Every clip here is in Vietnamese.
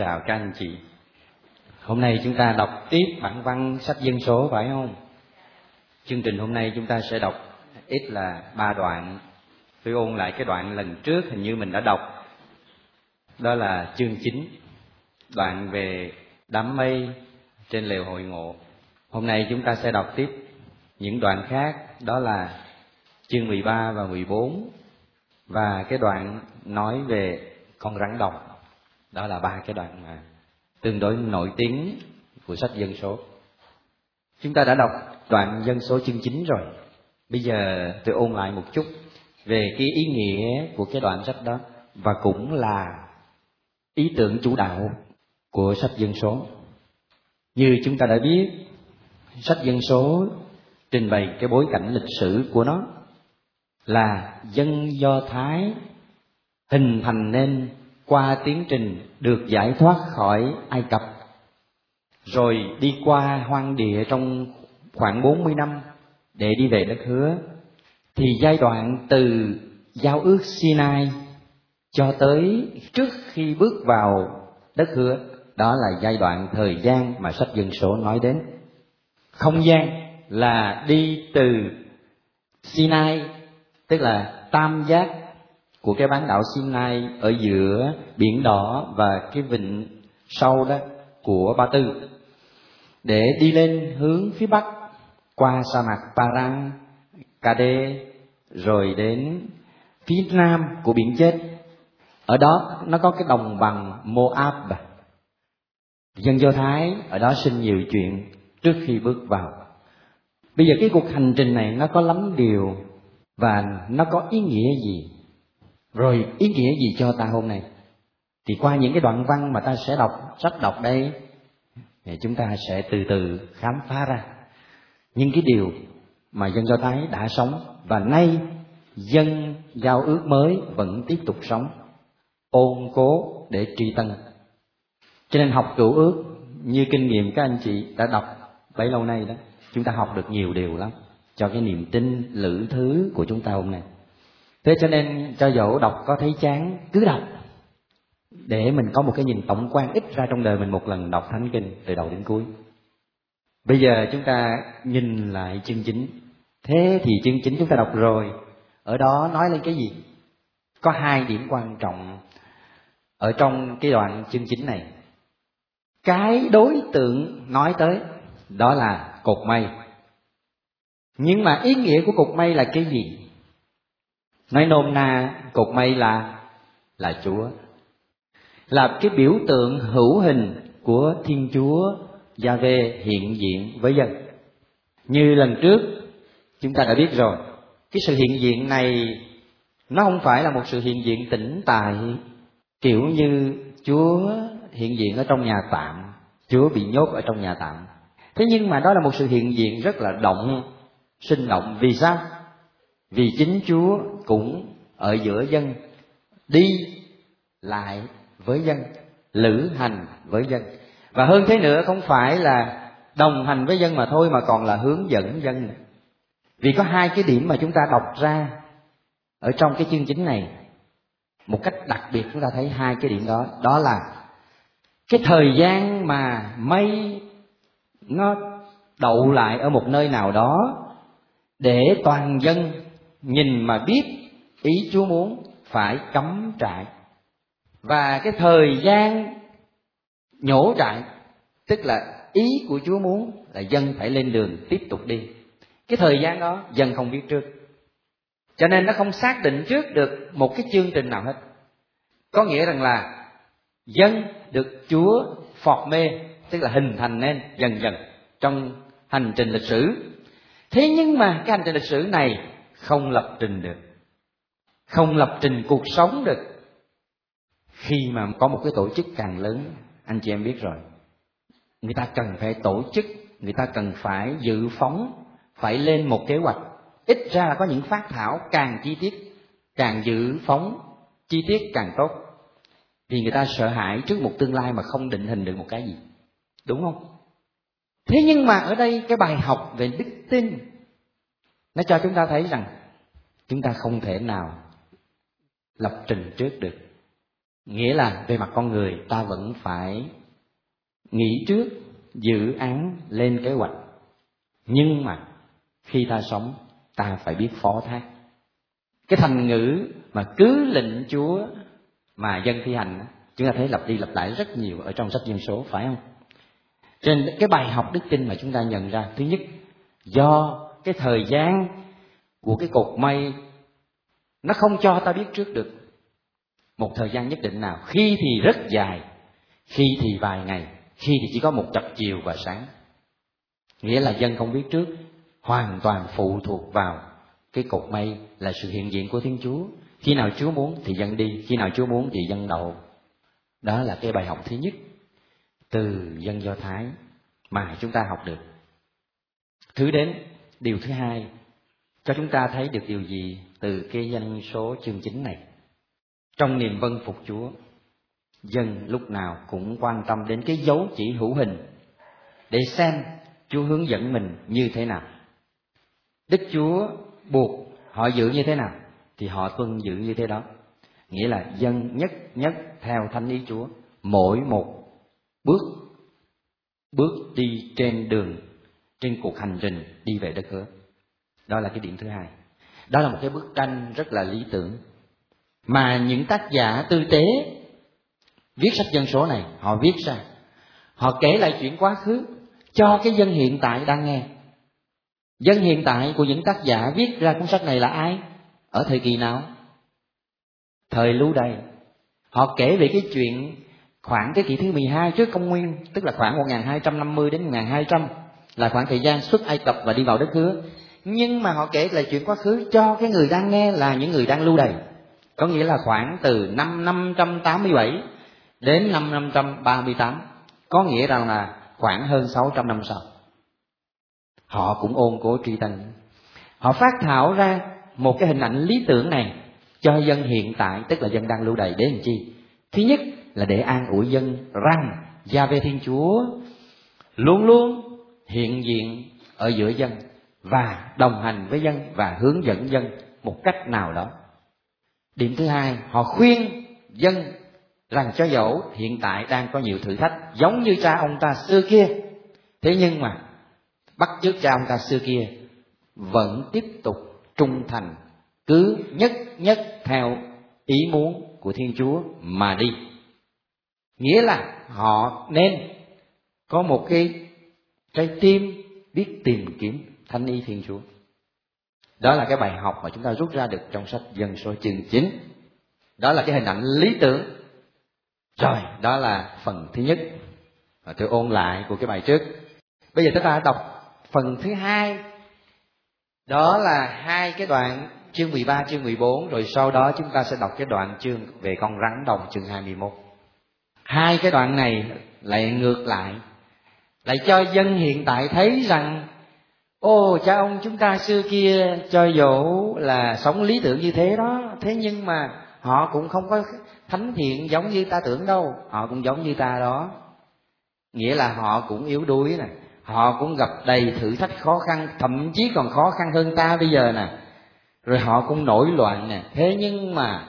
Chào các anh chị. Hôm nay chúng ta đọc tiếp bản văn sách dân số phải không? Chương trình hôm nay chúng ta sẽ đọc ít là ba đoạn. Tôi ôn lại cái đoạn lần trước hình như mình đã đọc. Đó là chương 9, đoạn về đám mây trên lều hội ngộ. Hôm nay chúng ta sẽ đọc tiếp những đoạn khác, đó là chương 13 và 14 và cái đoạn nói về con rắn đồng đó là ba cái đoạn mà tương đối nổi tiếng của sách dân số. Chúng ta đã đọc đoạn dân số chương chính rồi. Bây giờ tôi ôn lại một chút về cái ý nghĩa của cái đoạn sách đó và cũng là ý tưởng chủ đạo của sách dân số. Như chúng ta đã biết, sách dân số trình bày cái bối cảnh lịch sử của nó là dân do thái hình thành nên qua tiến trình được giải thoát khỏi Ai Cập. Rồi đi qua hoang địa trong khoảng 40 năm để đi về đất hứa, thì giai đoạn từ giao ước Sinai cho tới trước khi bước vào đất hứa, đó là giai đoạn thời gian mà sách dân số nói đến. Không gian là đi từ Sinai, tức là tam giác của cái bán đảo Sinai ở giữa biển đỏ và cái vịnh sâu đó của Ba Tư để đi lên hướng phía bắc qua sa mạc Paran, Kade rồi đến phía nam của biển chết. Ở đó nó có cái đồng bằng Moab. Dân Do Thái ở đó sinh nhiều chuyện trước khi bước vào. Bây giờ cái cuộc hành trình này nó có lắm điều và nó có ý nghĩa gì rồi ý nghĩa gì cho ta hôm nay? Thì qua những cái đoạn văn mà ta sẽ đọc sách đọc đây, thì chúng ta sẽ từ từ khám phá ra những cái điều mà dân do thái đã sống. Và nay, dân giao ước mới vẫn tiếp tục sống ôn cố để tri tân. Cho nên học cựu ước, như kinh nghiệm các anh chị đã đọc bấy lâu nay đó, chúng ta học được nhiều điều lắm cho cái niềm tin lữ thứ của chúng ta hôm nay thế cho nên cho dẫu đọc có thấy chán, cứ đọc. Để mình có một cái nhìn tổng quan ít ra trong đời mình một lần đọc thánh kinh từ đầu đến cuối. Bây giờ chúng ta nhìn lại chương chính. Thế thì chương chính chúng ta đọc rồi. Ở đó nói lên cái gì? Có hai điểm quan trọng ở trong cái đoạn chương chính này. Cái đối tượng nói tới, đó là cột mây. Nhưng mà ý nghĩa của cột mây là cái gì? Nói nôm na, cột mây là là chúa. Là cái biểu tượng hữu hình của thiên chúa gia vê hiện diện với dân. Như lần trước, chúng ta đã biết rồi, cái sự hiện diện này nó không phải là một sự hiện diện tĩnh tại, kiểu như chúa hiện diện ở trong nhà tạm, chúa bị nhốt ở trong nhà tạm. Thế nhưng mà đó là một sự hiện diện rất là động, sinh động vì sao? Vì chính chúa cũng ở giữa dân, đi lại với dân, lữ hành với dân. Và hơn thế nữa, không phải là đồng hành với dân mà thôi, mà còn là hướng dẫn dân vì có hai cái điểm mà chúng ta đọc ra ở trong cái chương chính này. Một cách đặc biệt chúng ta thấy hai cái điểm đó. Đó là cái thời gian mà mây nó đậu lại ở một nơi nào đó để toàn dân nhìn mà biết ý chúa muốn phải cấm trại. Và cái thời gian nhổ trại, tức là ý của chúa muốn là dân phải lên đường tiếp tục đi. Cái thời gian đó dân không biết trước. Cho nên nó không xác định trước được một cái chương trình nào hết. Có nghĩa rằng là dân được chúa phọt mê, tức là hình thành nên dần dần trong hành trình lịch sử. Thế nhưng mà cái hành trình lịch sử này không lập trình được. Không lập trình cuộc sống được. Khi mà có một cái tổ chức càng lớn, anh chị em biết rồi, người ta cần phải tổ chức, người ta cần phải dự phóng, phải lên một kế hoạch. Ít ra là có những phát thảo càng chi tiết, càng dự phóng chi tiết càng tốt. Vì người ta sợ hãi trước một tương lai mà không định hình được một cái gì. Đúng không? Thế nhưng mà ở đây cái bài học về đức tin nó cho chúng ta thấy rằng chúng ta không thể nào lập trình trước được. Nghĩa là về mặt con người, ta vẫn phải nghĩ trước, dự án, lên kế hoạch. Nhưng mà khi ta sống, ta phải biết phó thác. Cái thành ngữ mà cứ lệnh chúa mà dân thi hành, chúng ta thấy lặp đi lặp lại rất nhiều ở trong sách dân số, phải không? Trên cái bài học đức tin mà chúng ta nhận ra, thứ nhất, do cái thời gian của cái cột mây, nó không cho ta biết trước được một thời gian nhất định nào. Khi thì rất dài, khi thì vài ngày, khi thì chỉ có một chập chiều và sáng. Nghĩa là dân không biết trước, hoàn toàn phụ thuộc vào cái cột mây là sự hiện diện của thiên chúa. Khi nào chúa muốn thì dân đi, khi nào chúa muốn thì dân đậu. Đó là cái bài học thứ nhất từ dân do thái mà chúng ta học được. Thứ đến điều thứ hai, cho chúng ta thấy được điều gì từ cái danh số chương chính này. Trong niềm vân phục chúa, dân lúc nào cũng quan tâm đến cái dấu chỉ hữu hình để xem chúa hướng dẫn mình như thế nào. Đức chúa buộc họ giữ như thế nào thì họ tuân giữ như thế đó. Nghĩa là dân nhất nhất theo thánh ý chúa mỗi một bước bước đi trên đường trên cuộc hành trình đi về đất hứa. Đó là cái điểm thứ hai. Đó là một cái bức tranh rất là lý tưởng. Mà những tác giả tư tế viết sách dân số này, họ viết ra, họ kể lại chuyện quá khứ cho cái dân hiện tại đang nghe. Dân hiện tại của những tác giả viết ra cuốn sách này là ai? Ở thời kỳ nào? Thời lưu đày. Họ kể về cái chuyện khoảng thế kỷ thứ 12 trước công nguyên, tức là khoảng 1250 đến 1200 là khoảng thời gian xuất Ai Cập và đi vào đất hứa. Nhưng mà họ kể lại chuyện quá khứ cho cái người đang nghe là những người đang lưu đày. Có nghĩa là khoảng từ năm 587 đến năm 538 có nghĩa rằng là khoảng hơn 600 năm sau, họ cũng ôn cố tri tân họ phát thảo ra một cái hình ảnh lý tưởng này cho dân hiện tại, tức là dân đang lưu đày để làm chi? Thứ nhất là để an ủi dân rằng gia về thiên chúa luôn luôn hiện diện ở giữa dân và đồng hành với dân và hướng dẫn dân một cách nào đó. Điểm thứ hai, họ khuyên dân rằng cho dẫu hiện tại đang có nhiều thử thách giống như cha ông ta xưa kia, thế nhưng mà bắt chước cha ông ta xưa kia vẫn tiếp tục trung thành, cứ nhất nhất theo ý muốn của thiên chúa mà đi. Nghĩa là họ nên có một cái trái tim biết tìm kiếm thánh ý thiên chúa. Đó là cái bài học mà chúng ta rút ra được trong sách dân số chương 9 đó là cái hình ảnh lý tưởng. Rồi đó là phần thứ nhất. Và tôi ôn lại của cái bài trước. Bây giờ chúng ta đọc phần thứ hai. Đó là hai cái đoạn chương 13, chương 14 rồi sau đó chúng ta sẽ đọc cái đoạn chương về con rắn đồng chương 21 hai cái đoạn này lại ngược lại lại cho dân hiện tại thấy rằng, ô, cha ông chúng ta xưa kia cho dẫu là sống lý tưởng như thế đó. Thế nhưng mà họ cũng không có thánh thiện giống như ta tưởng đâu. Họ cũng giống như ta đó. Nghĩa là họ cũng yếu đuối nè. Họ cũng gặp đầy thử thách khó khăn, thậm chí còn khó khăn hơn ta bây giờ nè. Rồi họ cũng nổi loạn nè. Thế nhưng mà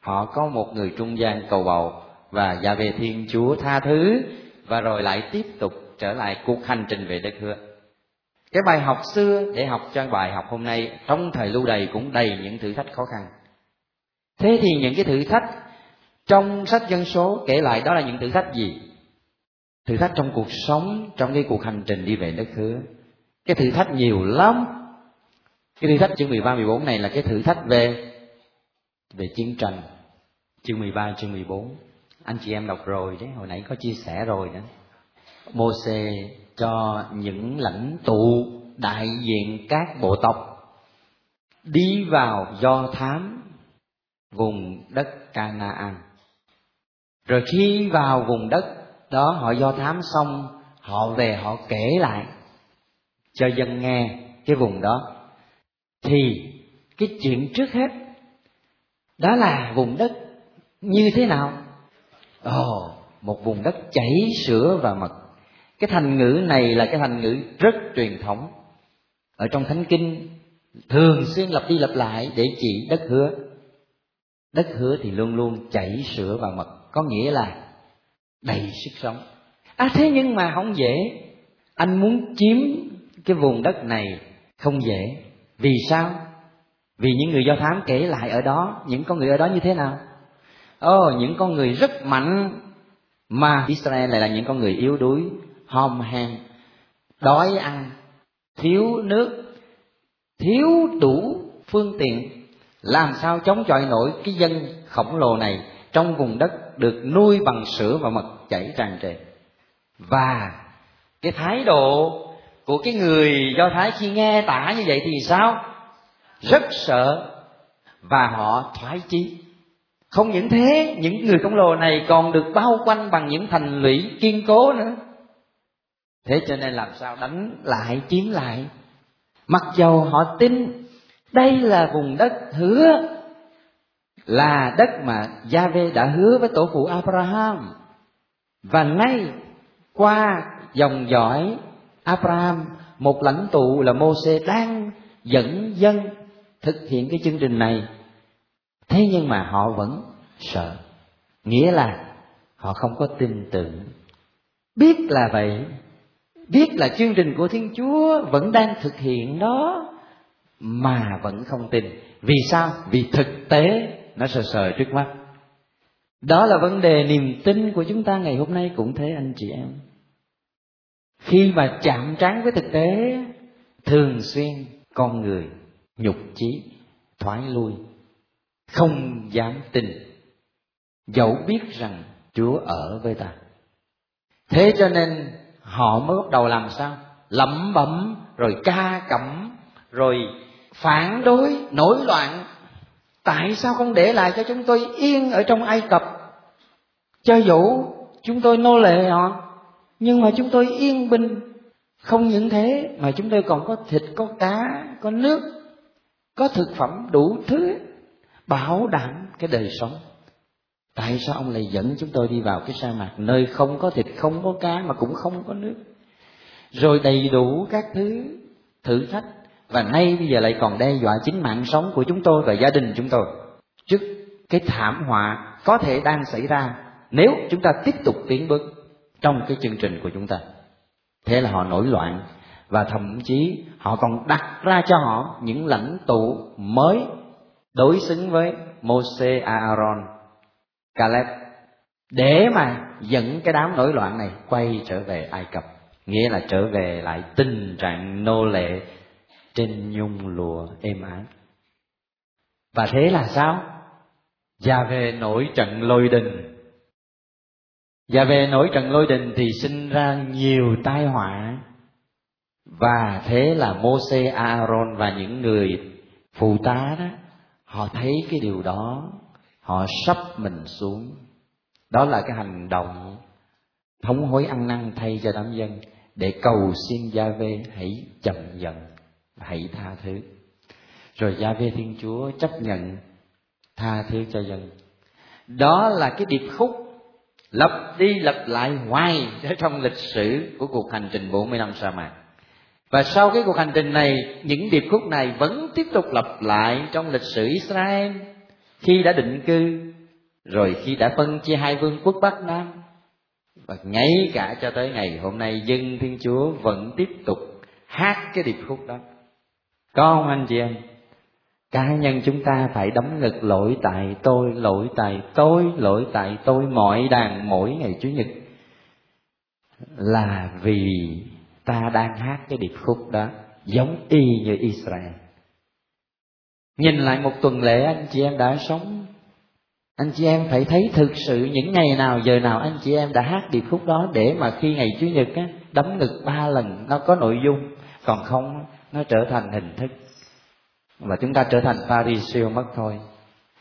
họ có một người trung gian cầu bầu và gia về thiên chúa tha thứ và rồi lại tiếp tục trở lại cuộc hành trình về đất hứa. Cái bài học xưa để học cho bài học hôm nay trong thời lưu đày cũng đầy những thử thách khó khăn. Thế thì những cái thử thách trong sách dân số kể lại đó là những thử thách gì? Thử thách trong cuộc sống trong cái cuộc hành trình đi về đất hứa. Cái thử thách nhiều lắm. Cái thử thách chương 13, 14 này là cái thử thách về về chiến tranh. Chương 13, chương 14 anh chị em đọc rồi đấy hồi nãy có chia sẻ rồi đó Mô-xê cho những lãnh tụ đại diện các bộ tộc đi vào do thám vùng đất Canaan. Rồi khi vào vùng đất đó họ do thám xong, họ về họ kể lại cho dân nghe cái vùng đó. Thì cái chuyện trước hết đó là vùng đất như thế nào? Ồ, oh, một vùng đất chảy sữa và mật cái thành ngữ này là cái thành ngữ rất truyền thống. Ở trong thánh kinh thường xuyên lặp đi lặp lại để chỉ đất hứa. Đất hứa thì luôn luôn chảy sữa và mật có nghĩa là đầy sức sống. À thế nhưng mà không dễ. Anh muốn chiếm cái vùng đất này không dễ. Vì sao? Vì những người do thám kể lại ở đó những con người ở đó như thế nào? Ồ oh, những con người rất mạnh mà israel lại là những con người yếu đuối hòm hèn, đói ăn, thiếu nước, thiếu đủ phương tiện. Làm sao chống chọi nổi cái dân khổng lồ này trong vùng đất được nuôi bằng sữa và mật chảy tràn trề? Và cái thái độ của cái người do thái khi nghe tả như vậy thì sao? Rất sợ và họ thoái chí. Không những thế, những người khổng lồ này còn được bao quanh bằng những thành lũy kiên cố nữa thế cho nên làm sao đánh lại chiếm lại? Mặc dầu họ tin đây là vùng đất hứa, là đất mà Gia Vê đã hứa với tổ phụ Abraham. Và nay, qua dòng dõi, Abraham, một lãnh tụ là Môse đang dẫn dân thực hiện cái chương trình này. Thế nhưng mà họ vẫn sợ. Nghĩa là họ không có tin tưởng. Biết là vậy biết là chương trình của thiên chúa vẫn đang thực hiện đó, mà vẫn không tin. Vì sao? Vì thực tế nó sờ sờ trước mắt. Đó là vấn đề niềm tin của chúng ta ngày hôm nay cũng thế, anh chị em. Khi mà chạm trán với thực tế, thường xuyên con người nhục chí, thoái lui, không dám tin. Dẫu biết rằng chúa ở với ta. Thế cho nên họ mới bắt đầu làm sao? Lẩm bẩm, rồi ca cẩm, rồi phản đối, nổi loạn. Tại sao không để lại cho chúng tôi yên ở trong ai cập? Cho dù chúng tôi nô lệ họ, nhưng mà chúng tôi yên bình. Không những thế, mà chúng tôi còn có thịt, có cá, có nước, có thực phẩm đủ thứ bảo đảm cái đời sống tại sao ông lại dẫn chúng tôi đi vào cái sa mạc nơi không có thịt không có cá mà cũng không có nước? Rồi đầy đủ các thứ thử thách và nay bây giờ lại còn đe dọa chính mạng sống của chúng tôi và gia đình chúng tôi. Trước cái thảm họa có thể đang xảy ra nếu chúng ta tiếp tục tiến bước trong cái chương trình của chúng ta thế là họ nổi loạn và thậm chí họ còn đặt ra cho họ những lãnh tụ mới đối xứng với Moses, Aaron, Caleb để mà dẫn cái đám nổi loạn này quay trở về Ai Cập nghĩa là trở về lại tình trạng nô lệ trên nhung lụa êm ái. Và thế là sao? Và về nổi trận lôi đình. Và về nổi trận lôi đình thì sinh ra nhiều tai họa. Và thế là Môse, Aaron và những người phụ tá đó họ thấy cái điều đó họ sắp mình xuống. Đó là cái hành động thống hối ăn năn thay cho đám dân để cầu xin gia vê hãy chậm dần hãy tha thứ. Rồi gia vê thiên chúa chấp nhận tha thứ cho dân. Đó là cái điệp khúc lặp đi lặp lại hoài trong lịch sử của cuộc hành trình 40 năm sa mạc. Và sau cái cuộc hành trình này, những điệp khúc này vẫn tiếp tục lặp lại trong lịch sử Israel khi đã định cư, rồi khi đã phân chia hai vương quốc Bắc Nam, và ngay cả cho tới ngày hôm nay dân Thiên Chúa vẫn tiếp tục hát cái điệp khúc đó. Có không anh chị em, cá nhân chúng ta phải đấm ngực, lỗi tại tôi, lỗi tại tôi, lỗi tại tôi. Mọi đàn, mỗi ngày chủ nhật là vì ta đang hát cái điệp khúc đó giống y như Israel nhìn lại một tuần lễ, anh chị em đã sống. Anh chị em phải thấy thực sự những ngày nào, giờ nào anh chị em đã hát điệp khúc đó để mà khi ngày chủ nhật á, đấm ngực ba lần, nó có nội dung. Còn không nó trở thành hình thức. Và chúng ta trở thành pharisee mất thôi.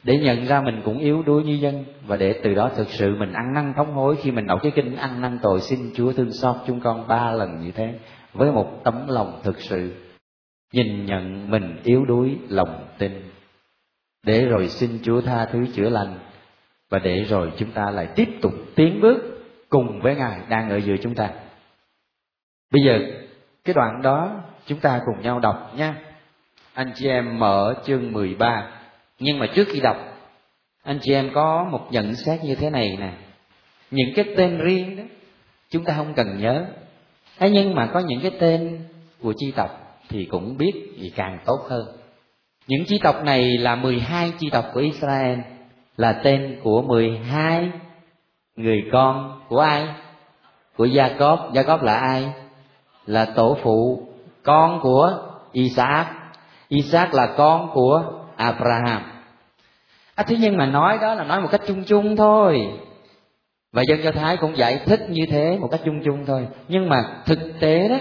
Để nhận ra mình cũng yếu đuối như dân, và để từ đó thực sự mình ăn năn thống hối khi mình đọc cái kinh ăn năn tội xin Chúa thương xót chúng con ba lần như thế, với một tấm lòng thực sự nhìn nhận mình yếu đuối lòng tin để rồi xin Chúa tha thứ chữa lành, và để rồi chúng ta lại tiếp tục tiến bước cùng với Ngài đang ở giữa chúng ta. Bây giờ, cái đoạn đó chúng ta cùng nhau đọc nha. Anh chị em mở chương 13 nhưng mà trước khi đọc, anh chị em có một nhận xét như thế này nè những cái tên riêng đó, chúng ta không cần nhớ thế nhưng mà có những cái tên của chi tộc thì cũng biết thì càng tốt hơn. Những chi tộc này là 12 chi tộc của Israel là tên của 12 người con của ai? Của Jacob. Jacob là ai? Là tổ phụ con của Isaac. Isaac là con của Abraham. À, thế nhưng mà nói đó là nói một cách chung chung thôi. Và dân do thái cũng giải thích như thế một cách chung chung thôi. Nhưng mà thực tế đó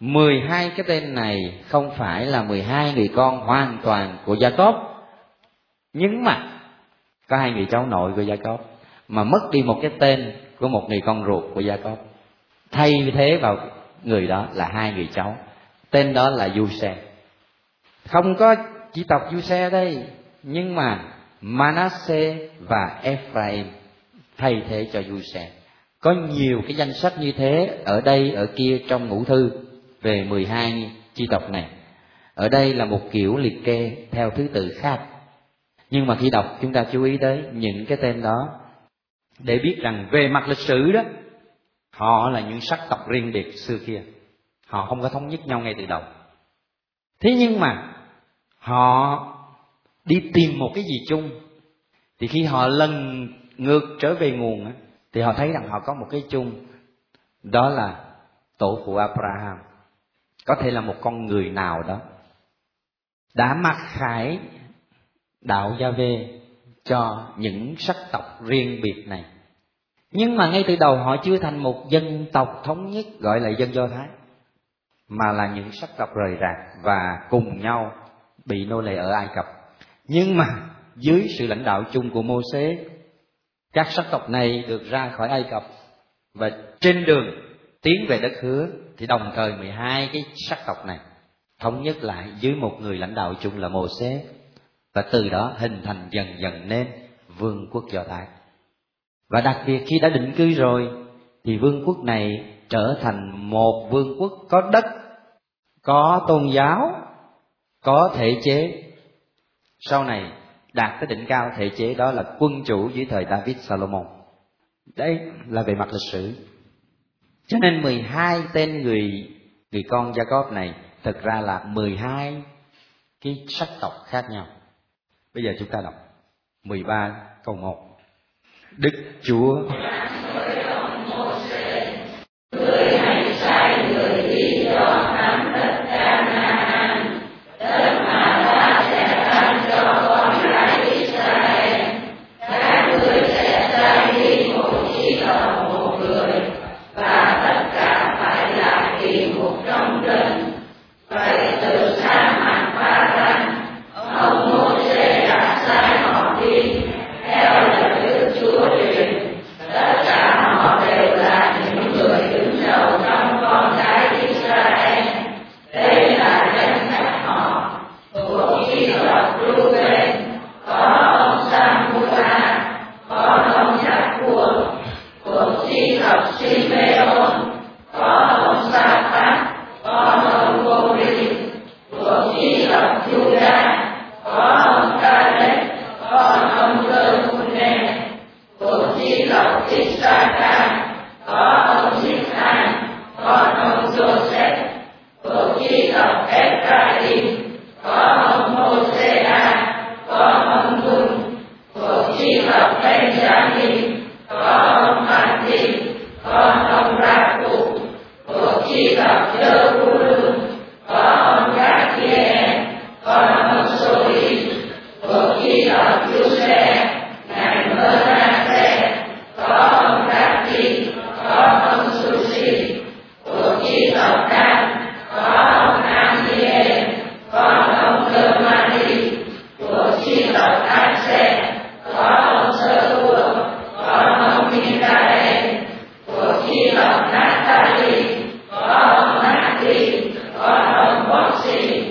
12 cái tên này không phải là 12 người con hoàn toàn của Gia Cốp. Nhưng mà có hai người cháu nội của Gia Cốp mà mất đi một cái tên của một người con ruột của Gia Cốp. Thay thế vào người đó là hai người cháu. Tên đó là du xe. Không có chỉ tộc du xe đây, nhưng mà manasseh và ephraim thay thế cho du xe. Có nhiều cái danh sách như thế ở đây, ở kia trong ngũ thư về 12 chi tộc này. Ở đây là một kiểu liệt kê theo thứ tự khác. Nhưng mà khi đọc, chúng ta chú ý tới những cái tên đó để biết rằng về mặt lịch sử đó, họ là những sắc tộc riêng biệt xưa kia. Họ không có thống nhất nhau ngay từ đầu. Thế nhưng mà họ đi tìm một cái gì chung. Thì khi họ lần ngược trở về nguồn thì họ thấy rằng họ có một cái chung. Đó là tổ phụ Abraham có thể là một con người nào đó đã mặc khải đạo gia về cho những sắc tộc riêng biệt này. Nhưng mà ngay từ đầu họ chưa thành một dân tộc thống nhất, gọi là dân do thái, mà là những sắc tộc rời rạc và cùng nhau bị nô lệ ở ai cập. Nhưng mà dưới sự lãnh đạo chung của mô xế các sắc tộc này được ra khỏi ai cập và trên đường tiến về đất hứa thì đồng thời 12 cái sắc tộc này thống nhất lại dưới một người lãnh đạo chung là mô xế và từ đó hình thành dần dần nên vương quốc do thái. Và đặc biệt khi đã định cư rồi, thì vương quốc này trở thành một vương quốc có đất, có tôn giáo, có thể chế. Sau này đạt tới đỉnh cao thể chế đó là quân chủ dưới thời David Salomon. Đây là về mặt lịch sử cho nên 12 tên người người con Jacob này thực ra là 12 cái sắc tộc khác nhau. Bây giờ chúng ta đọc 13 câu 1 Đức Chúa người hãy sai người đi cho thám đất Canaan đất mà ta sẽ ban cho con cái Israel các ngươi sẽ sai đi một chỉ tộc một người và tất cả phải là kỳ mục trong dân vậy từ xa mặt phá ranh ông mô sẽ đã sai họ đi theo lời đức chúa truyền tất cả họ đều là những người đứng đầu trong con cái Israel đây là danh sách họ thuộc chi tộc Ruben có ông Samua có ông Jacob thuộc chi tộc Simeon có ông Sa có ông Gori thuộc chi tộc Judah có ông Caleb có ông Jephunneh thuộc chi tộc Issachar có ông Zidhan có ông Joseph thuộc chi tộc Ephraim có ông Hosea có ông Nun thuộc chi tộc Benjamin có ông Mati có ông Raku thuộc chi tộc Jebulun có ông Gakiel có ông Soli thuộc chi tộc Giuse ngài Manasseh có ông Gadi có ông Susi thuộc chi tộc Dan có ông Amiel có ông Germani thuộc chi tộc Ase có ông Sơ Tua có ông Mikael thuộc chi tộc Naphtali có ông Nati có ông Boxi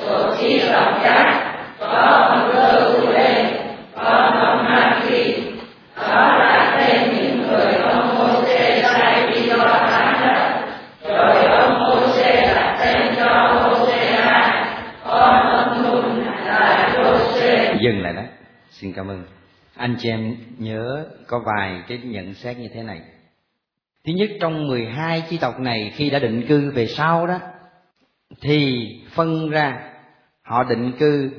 thuộc chi tộc Gad có ông Reuben có ông Maki đó là tên những người ông Moses sai đi cho thám đất rồi ông Moses đặt tên cho Hosea con ông Nun là Jose dừng lại đó xin cảm ơn anh chị em nhớ có vài cái nhận xét như thế này. Thứ nhất trong 12 chi tộc này khi đã định cư về sau đó thì phân ra họ định cư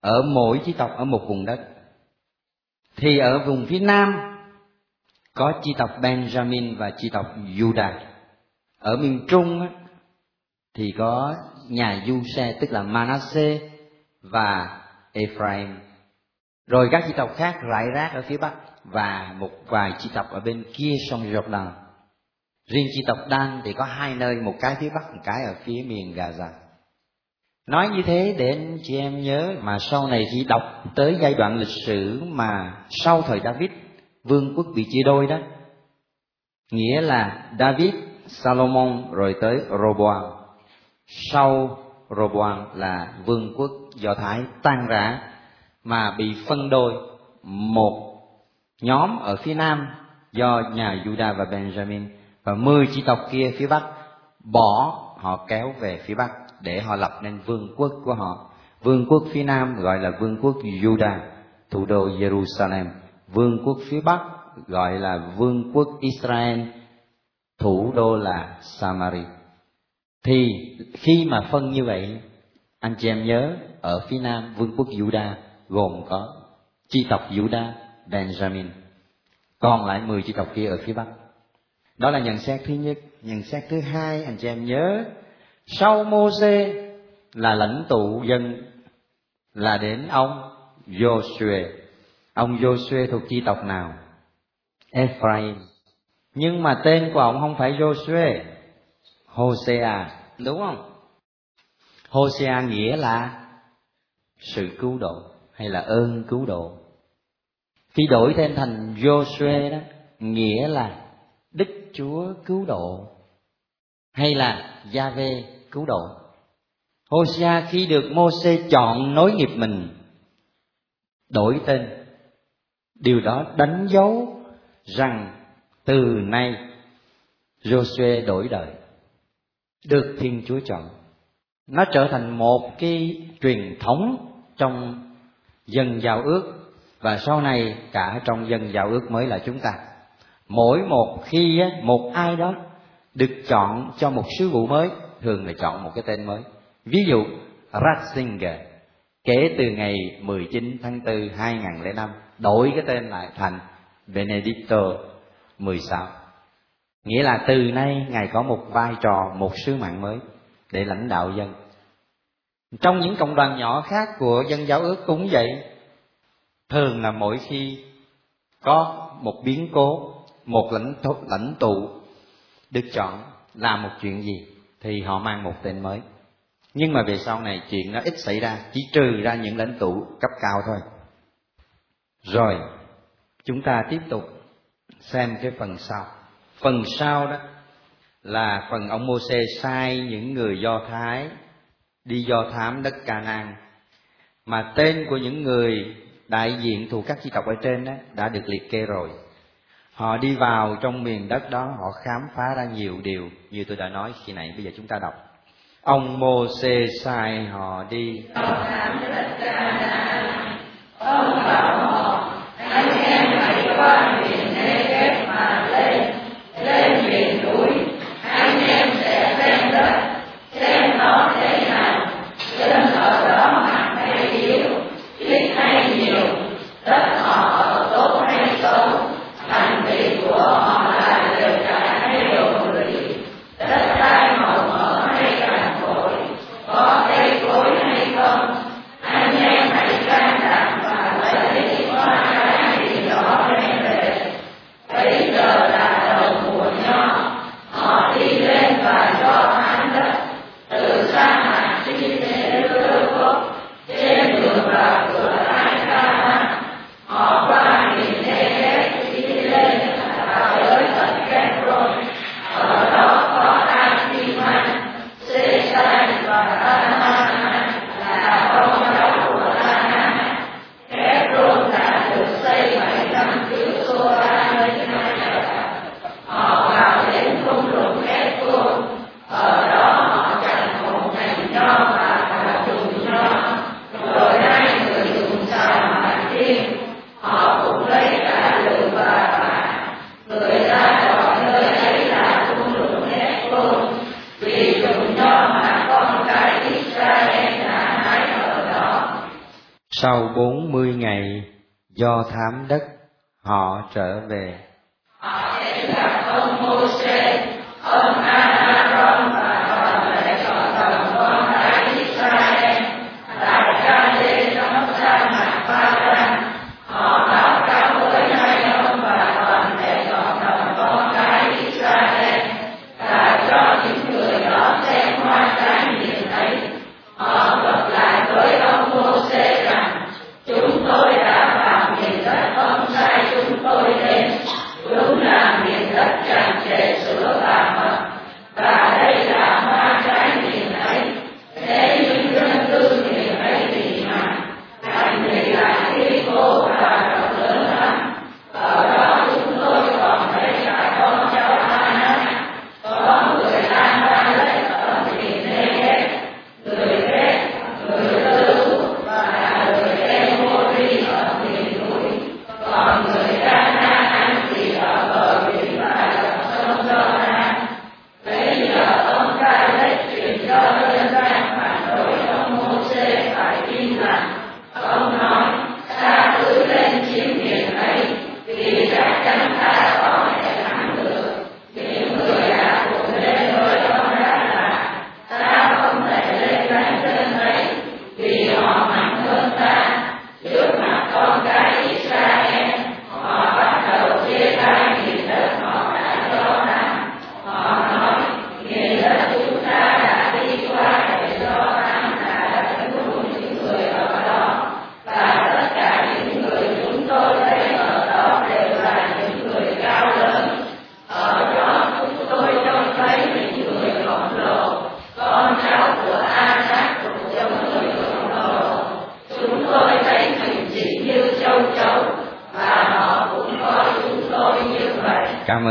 ở mỗi chi tộc ở một vùng đất. Thì ở vùng phía nam có chi tộc Benjamin và chi tộc Judah. Ở miền trung á, thì có nhà du xe tức là Manasseh và Ephraim. Rồi các chi tộc khác rải rác ở phía bắc và một vài chi tộc ở bên kia sông Jordan. Riêng chi tộc Dan thì có hai nơi, một cái phía bắc, một cái ở phía miền Gaza. Nói như thế để anh chị em nhớ mà sau này khi đọc tới giai đoạn lịch sử mà sau thời David, vương quốc bị chia đôi đó, nghĩa là David, Salomon, rồi tới Roboam. Sau Roboam là vương quốc Do Thái tan rã mà bị phân đôi, một nhóm ở phía nam do nhà Judah và Benjamin và mười chi tộc kia phía bắc bỏ họ kéo về phía bắc để họ lập nên vương quốc của họ. Vương quốc phía nam gọi là vương quốc Judah thủ đô Jerusalem. Vương quốc phía bắc gọi là vương quốc Israel thủ đô là Samari thì khi mà phân như vậy anh chị em nhớ ở phía nam vương quốc Judah gồm có chi tộc Judah, Benjamin, còn lại 10 chi tộc kia ở phía bắc. Đó là nhận xét thứ nhất. Nhận xét thứ hai, anh chị em nhớ, sau Môse là lãnh tụ dân là đến ông Joshua. Ông Joshua thuộc chi tộc nào? Ephraim. Nhưng mà tên của ông không phải Joshua, Hosea, đúng không? Hosea nghĩa là sự cứu độ hay là ơn cứu độ khi đổi tên thành Joshua đó, nghĩa là Đức Chúa cứu độ, hay là Gia Vê cứu độ. Hosea khi được Môse chọn nối nghiệp mình, đổi tên điều đó đánh dấu rằng từ nay Joshua đổi đời, được Thiên Chúa chọn. Nó trở thành một cái truyền thống trong dân giao ước và sau này cả trong dân giao ước mới là chúng ta. Mỗi một khi một ai đó được chọn cho một sứ vụ mới, thường là chọn một cái tên mới. Ví dụ, Ratzinger, kể từ ngày 19 tháng 4 2005 đổi cái tên lại thành Benedicto 16 nghĩa là từ nay ngài có một vai trò, một sứ mạng mới để lãnh đạo dân. Trong những cộng đoàn nhỏ khác của dân giáo ước cũng vậy thường là mỗi khi có một biến cố một lãnh tụ, lãnh tụ được chọn làm một chuyện gì thì họ mang một tên mới. Nhưng mà về sau này chuyện nó ít xảy ra chỉ trừ ra những lãnh tụ cấp cao thôi. Rồi chúng ta tiếp tục xem cái phần sau. Phần sau đó là phần ông Môse sai những người Do Thái đi do thám đất Canaan mà tên của những người đại diện thuộc các chi tộc ở trên đó đã được liệt kê rồi. Họ đi vào trong miền đất đó, họ khám phá ra nhiều điều như tôi đã nói khi nãy. Bây giờ chúng ta đọc. Ông Môse sai họ đi. Ông bảo họ, anh em hãy qua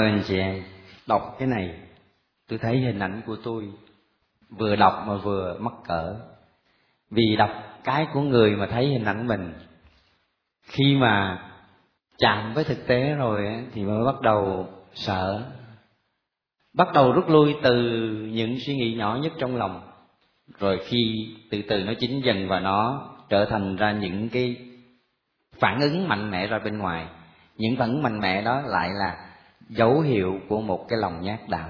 vậy cảm chị em đọc cái này. Tôi thấy hình ảnh của tôi vừa đọc mà vừa mắc cỡ. Vì đọc cái của người mà thấy hình ảnh mình. Khi mà chạm với thực tế rồi thì mới bắt đầu sợ. Bắt đầu rút lui từ những suy nghĩ nhỏ nhất trong lòng. Rồi khi từ từ nó chín dần và nó trở thành ra những cái phản ứng mạnh mẽ ra bên ngoài. Những phản ứng mạnh mẽ đó lại là dấu hiệu của một cái lòng nhát đạo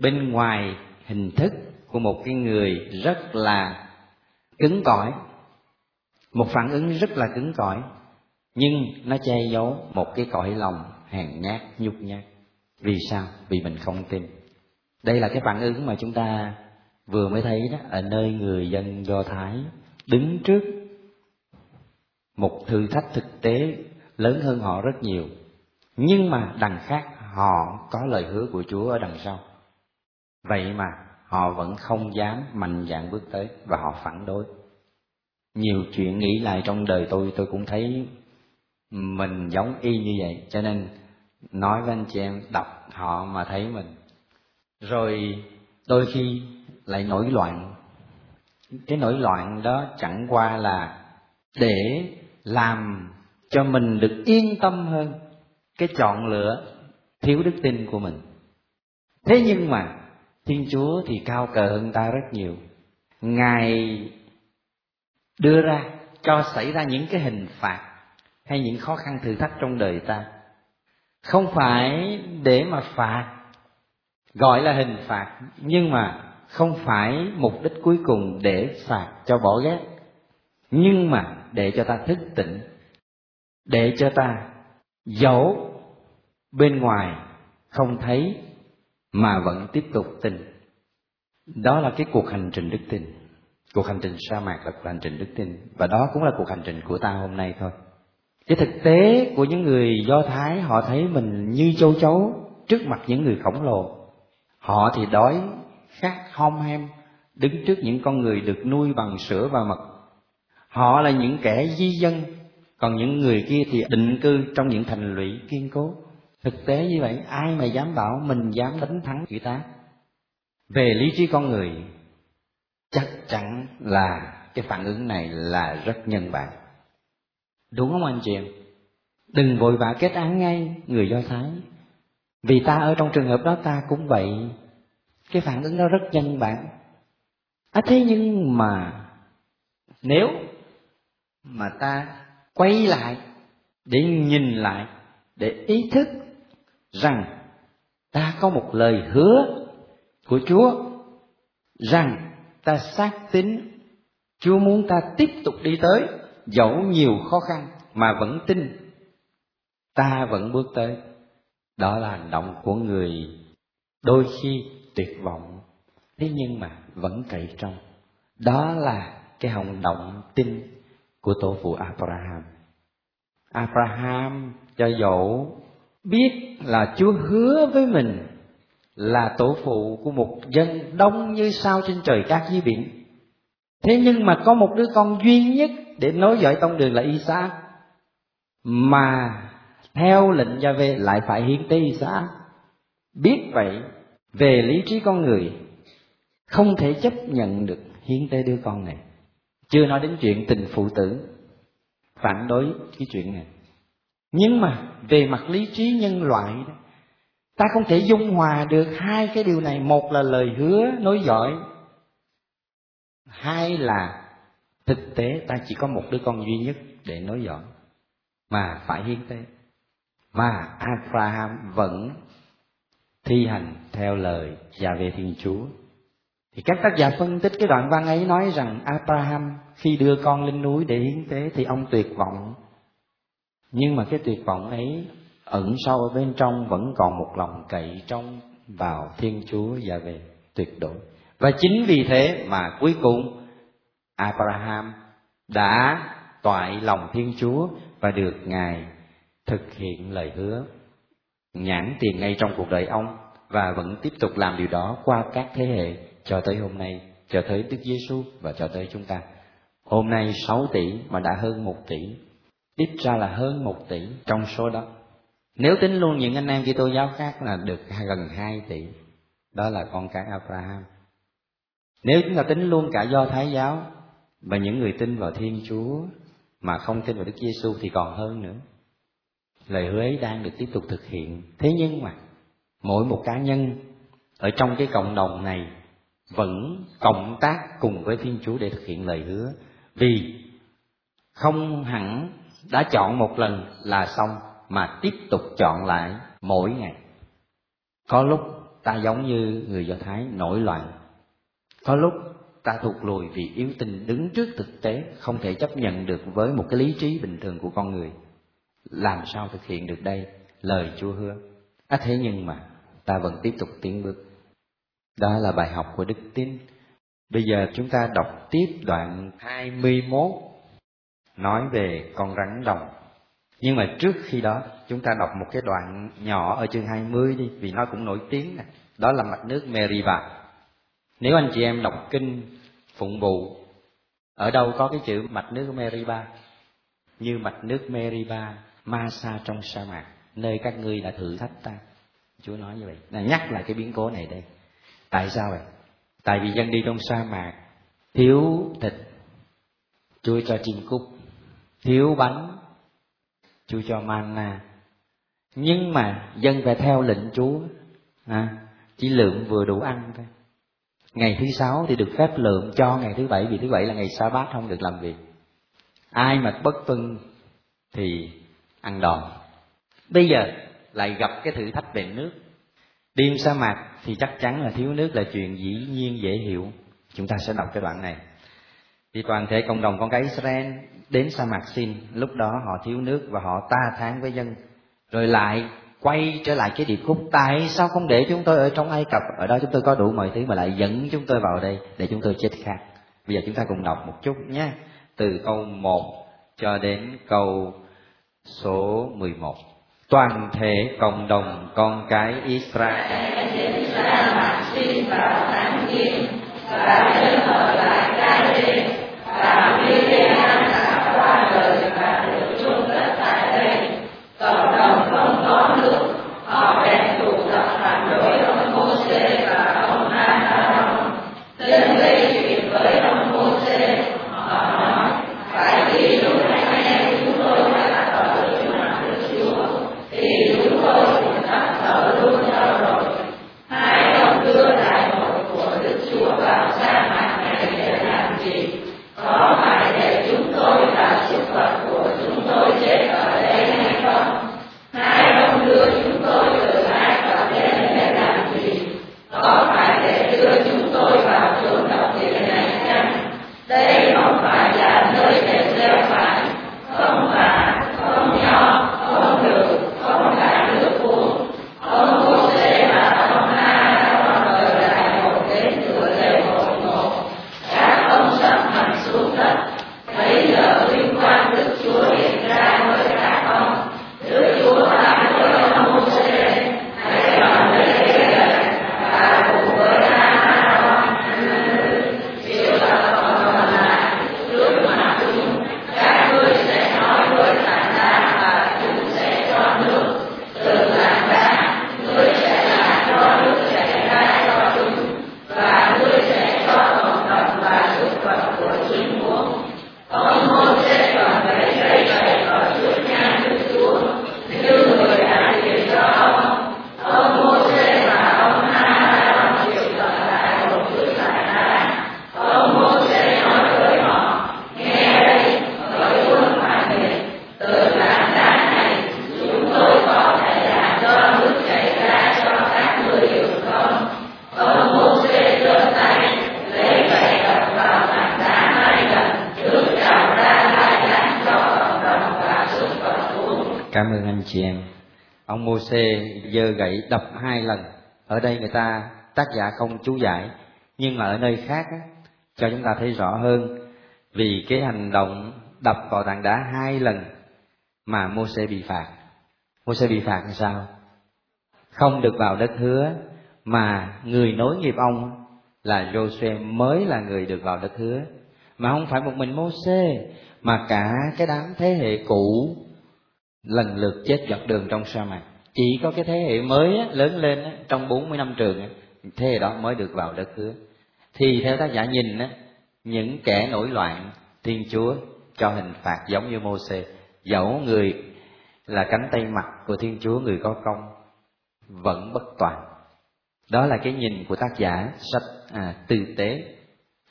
bên ngoài hình thức của một cái người rất là cứng cỏi, một phản ứng rất là cứng cỏi, nhưng nó che giấu một cái cõi lòng hèn nhát, nhút nhát. Vì sao? Vì mình không tin. Đây là cái phản ứng mà chúng ta vừa mới thấy đó, ở nơi người dân do thái đứng trước một thử thách thực tế lớn hơn họ rất nhiều. Nhưng mà đằng khác họ có lời hứa của chúa ở đằng sau. Vậy mà họ vẫn không dám mạnh dạn bước tới và họ phản đối. Nhiều chuyện nghĩ lại trong đời tôi tôi cũng thấy mình giống y như vậy, cho nên nói với anh chị em, đọc họ mà thấy mình. Rồi đôi khi lại nổi loạn. Cái nổi loạn đó chẳng qua là để làm cho mình được yên tâm hơn. Cái chọn lựa thiếu đức tin của mình. Thế nhưng mà, thiên chúa thì cao cờ hơn ta rất nhiều. Ngài đưa ra, cho xảy ra những cái hình phạt hay những khó khăn thử thách trong đời ta. Không phải để mà phạt, gọi là hình phạt, nhưng mà không phải mục đích cuối cùng để phạt cho bỏ ghét, nhưng mà để cho ta thức tỉnh, để cho ta dẫu bên ngoài không thấy mà vẫn tiếp tục tin. Đó là cái cuộc hành trình đức tin. Cuộc hành trình sa mạc là cuộc hành trình đức tin. Và đó cũng là cuộc hành trình của ta hôm nay thôi. Cái thực tế của những người do thái, họ thấy mình như châu chấu trước mặt những người khổng lồ. Họ thì đói khát hom hem, đứng trước những con người được nuôi bằng sữa và mật. Họ là những kẻ di dân, còn những người kia thì định cư trong những thành lũy kiên cố thực tế như vậy, ai mà dám bảo mình dám đánh thắng quỷ ta? Về lý trí con người, chắc chắn là cái phản ứng này là rất nhân bản. Đúng không anh chị em? Đừng vội vã kết án ngay người do thái. Vì ta ở trong trường hợp đó, ta cũng vậy. Cái phản ứng đó rất nhân bản. À thế nhưng mà nếu mà ta quay lại để nhìn lại, để ý thức rằng ta có một lời hứa của chúa rằng ta xác tín, chúa muốn ta tiếp tục đi tới, dẫu nhiều khó khăn mà vẫn tin, ta vẫn bước tới. Đó là hành động của người đôi khi tuyệt vọng, thế nhưng mà vẫn cậy trong. Đó là cái hành động tin của tổ phụ abraham. Abraham cho dẫu biết là chúa hứa với mình là tổ phụ của một dân đông như sao trên trời cát dưới biển. Thế nhưng mà có một đứa con duy nhất để nối dõi tông đường là Isa, mà theo lệnh gia về lại phải hiến tế Isa. Biết vậy, về lý trí con người, không thể chấp nhận được hiến tế đứa con này. Chưa nói đến chuyện tình phụ tử, phản đối cái chuyện này nhưng mà về mặt lý trí nhân loại đó, ta không thể dung hòa được hai cái điều này một là lời hứa nói giỏi, hai là thực tế ta chỉ có một đứa con duy nhất để nói giỏi, mà phải hiến tế mà Abraham vẫn thi hành theo lời và về Thiên Chúa. Thì các tác giả phân tích cái đoạn văn ấy nói rằng Abraham khi đưa con lên núi để hiến tế thì ông tuyệt vọng. Nhưng mà cái tuyệt vọng ấy ẩn sâu ở bên trong vẫn còn một lòng cậy trong vào Thiên Chúa và về tuyệt đối. Và chính vì thế mà cuối cùng Abraham đã toại lòng Thiên Chúa và được Ngài thực hiện lời hứa nhãn tiền ngay trong cuộc đời ông và vẫn tiếp tục làm điều đó qua các thế hệ cho tới hôm nay, cho tới Đức Giêsu và cho tới chúng ta. Hôm nay 6 tỷ mà đã hơn 1 tỷ, ít ra là hơn một tỷ trong số đó. Nếu tính luôn những anh em Kitô giáo khác là được gần 2 tỷ. Đó là con cái Abraham. Nếu chúng ta tính luôn cả do Thái giáo và những người tin vào Thiên Chúa mà không tin vào Đức Giêsu thì còn hơn nữa lời hứa ấy đang được tiếp tục thực hiện thế nhưng mà, mỗi một cá nhân ở trong cái cộng đồng này vẫn cộng tác cùng với thiên chúa để thực hiện lời hứa vì không hẳn đã chọn một lần là xong mà tiếp tục chọn lại mỗi ngày. Có lúc ta giống như người do thái nổi loạn. Có lúc ta thụt lùi vì yếu tình đứng trước thực tế không thể chấp nhận được với một cái lý trí bình thường của con người. Làm sao thực hiện được đây? Lời chúa hứa. À, thế nhưng mà ta vẫn tiếp tục tiến bước. Đó là bài học của đức tin. Bây giờ chúng ta đọc tiếp đoạn 21 nói về con rắn đồng. Nhưng mà trước khi đó, chúng ta đọc một cái đoạn nhỏ ở chương 20 đi, vì nó cũng nổi tiếng này. đó là mạch nước Meriba nếu anh chị em đọc kinh phụng vụ, ở đâu có cái chữ mạch nước Meriba như mạch nước Meriba ma sa trong sa mạc, nơi các ngươi đã thử thách ta. Chúa nói như vậy. Là nhắc lại cái biến cố này đây. Tại sao vậy? Tại vì dân đi trong sa mạc, thiếu thịt, chúa cho chim cút thiếu bánh chúa cho manna à. nhưng mà dân phải theo lệnh chúa. À, chỉ lượng vừa đủ ăn thôi. Ngày thứ sáu thì được phép lượng cho ngày thứ bảy vì thứ bảy là ngày sa bát không được làm việc. Ai mà bất tuân thì ăn đòn. Bây giờ lại gặp cái thử thách về nước. Đêm sa mạc thì chắc chắn là thiếu nước là chuyện dĩ nhiên dễ hiểu. Chúng ta sẽ đọc cái đoạn này thì toàn thể cộng đồng con cái Israel đến sa mạc xin lúc đó họ thiếu nước và họ ta tháng với dân. Rồi lại quay trở lại cái điệp khúc, tại sao không để chúng tôi ở trong ai cập? Ở đó chúng tôi có đủ mọi thứ mà lại dẫn chúng tôi vào đây để chúng tôi chết khác. Bây giờ chúng ta cùng đọc một chút nhé. Từ câu 1 cho đến câu số 11 toàn thể cộng đồng con cái Israel. Và đến ở lại và Miriam đã qua đời và được chôn cất tại đây cộng chị em. Ông mô xê giơ gậy đập hai lần. Ở đây người ta tác giả không chú giải. Nhưng mà ở nơi khác á, cho chúng ta thấy rõ hơn. Vì cái hành động đập vào tảng đá hai lần mà mô xê bị phạt. Mô xê bị phạt làm sao? Không được vào đất hứa mà người nối nghiệp ông là Joshua mới là người được vào đất hứa. Mà không phải một mình mô xê mà cả cái đám thế hệ cũ lần lượt chết dọc đường trong sa mạc. Chỉ có cái thế hệ mới á, lớn lên á, trong 40 năm trường á, thế hệ đó mới được vào đất hứa thì theo tác giả nhìn á, những kẻ nổi loạn thiên chúa cho hình phạt giống như Môse dẫu người là cánh tay mặt của thiên chúa người có công vẫn bất toàn. Đó là cái nhìn của tác giả sách à, tư tế.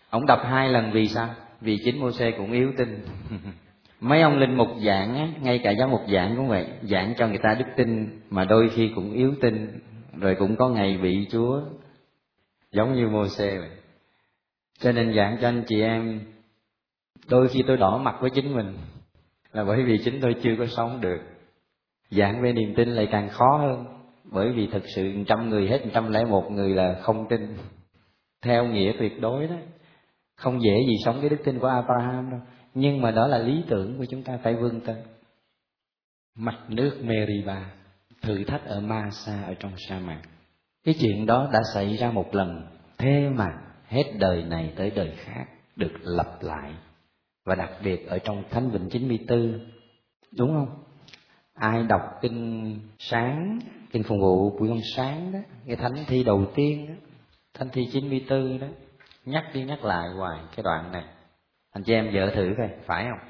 Ông đọc hai lần vì sao? Vì chính Môse cũng yếu tin. mấy ông linh mục giảng á, ngay cả giáo mục giảng cũng vậy, giảng cho người ta đức tin mà đôi khi cũng yếu tin, rồi cũng có ngày bị chúa, giống như mô xê vậy. Cho nên giảng cho anh chị em, đôi khi tôi đỏ mặt với chính mình, là bởi vì chính tôi chưa có sống được. Giảng về niềm tin lại càng khó hơn, bởi vì thực sự trăm người hết trăm lẻ một người là không tin. Theo nghĩa tuyệt đối đó, không dễ gì sống cái đức tin của Abraham đâu nhưng mà đó là lý tưởng của chúng ta phải vươn tới. Mặt nước Meriba, thử thách ở Masa, ở trong sa mạc. Cái chuyện đó đã xảy ra một lần. Thế mà hết đời này tới đời khác được lặp lại. Và đặc biệt ở trong Thánh Vịnh 94 đúng không? Ai đọc kinh sáng, kinh phụng vụ buổi con sáng đó, cái thánh thi đầu tiên đó, thánh thi 94 đó, nhắc đi nhắc lại hoài cái đoạn này anh chị em vợ thử coi, phải không?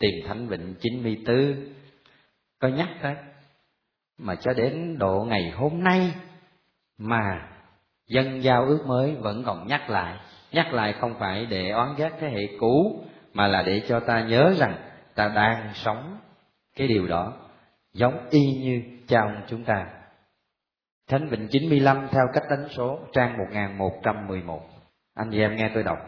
Tìm thánh vịnh 94 có nhắc đấy mà cho đến độ ngày hôm nay mà dân giao ước mới vẫn còn nhắc lại. Nhắc lại không phải để oán ghét thế hệ cũ, mà là để cho ta nhớ rằng ta đang sống cái điều đó giống y như cha ông chúng ta. Thánh Vịnh 95 theo cách đánh số, trang 1111 Anh chị em nghe tôi đọc.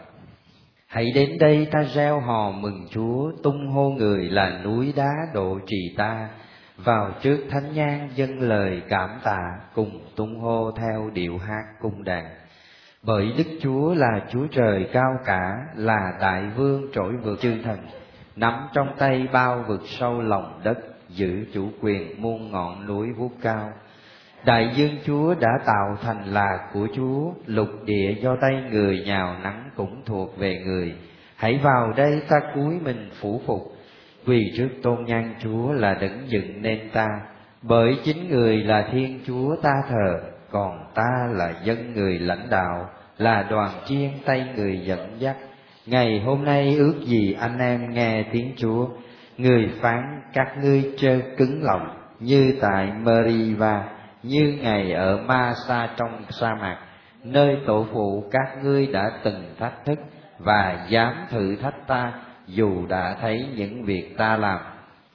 Hãy đến đây ta reo hò mừng Chúa, tung hô người là núi đá độ trì ta, vào trước thánh nhang dâng lời cảm tạ, cùng tung hô theo điệu hát cung đàn. Bởi Đức Chúa là Chúa trời cao cả, là đại vương trỗi vượt chư thần, nắm trong tay bao vực sâu lòng đất, giữ chủ quyền muôn ngọn núi vuốt cao. Đại dương Chúa đã tạo thành là của Chúa, lục địa do tay người nhào nắng cũng thuộc về người. Hãy vào đây ta cúi mình phủ phục, vì trước tôn nhan Chúa là đấng dựng nên ta, bởi chính người là Thiên Chúa ta thờ, còn ta là dân người lãnh đạo, là đoàn chiên tay người dẫn dắt. Ngày hôm nay ước gì anh em nghe tiếng Chúa, người phán các ngươi trơ cứng lòng như tại Meriva như ngày ở ma sa trong sa mạc, nơi tổ phụ các ngươi đã từng thách thức và dám thử thách ta, dù đã thấy những việc ta làm.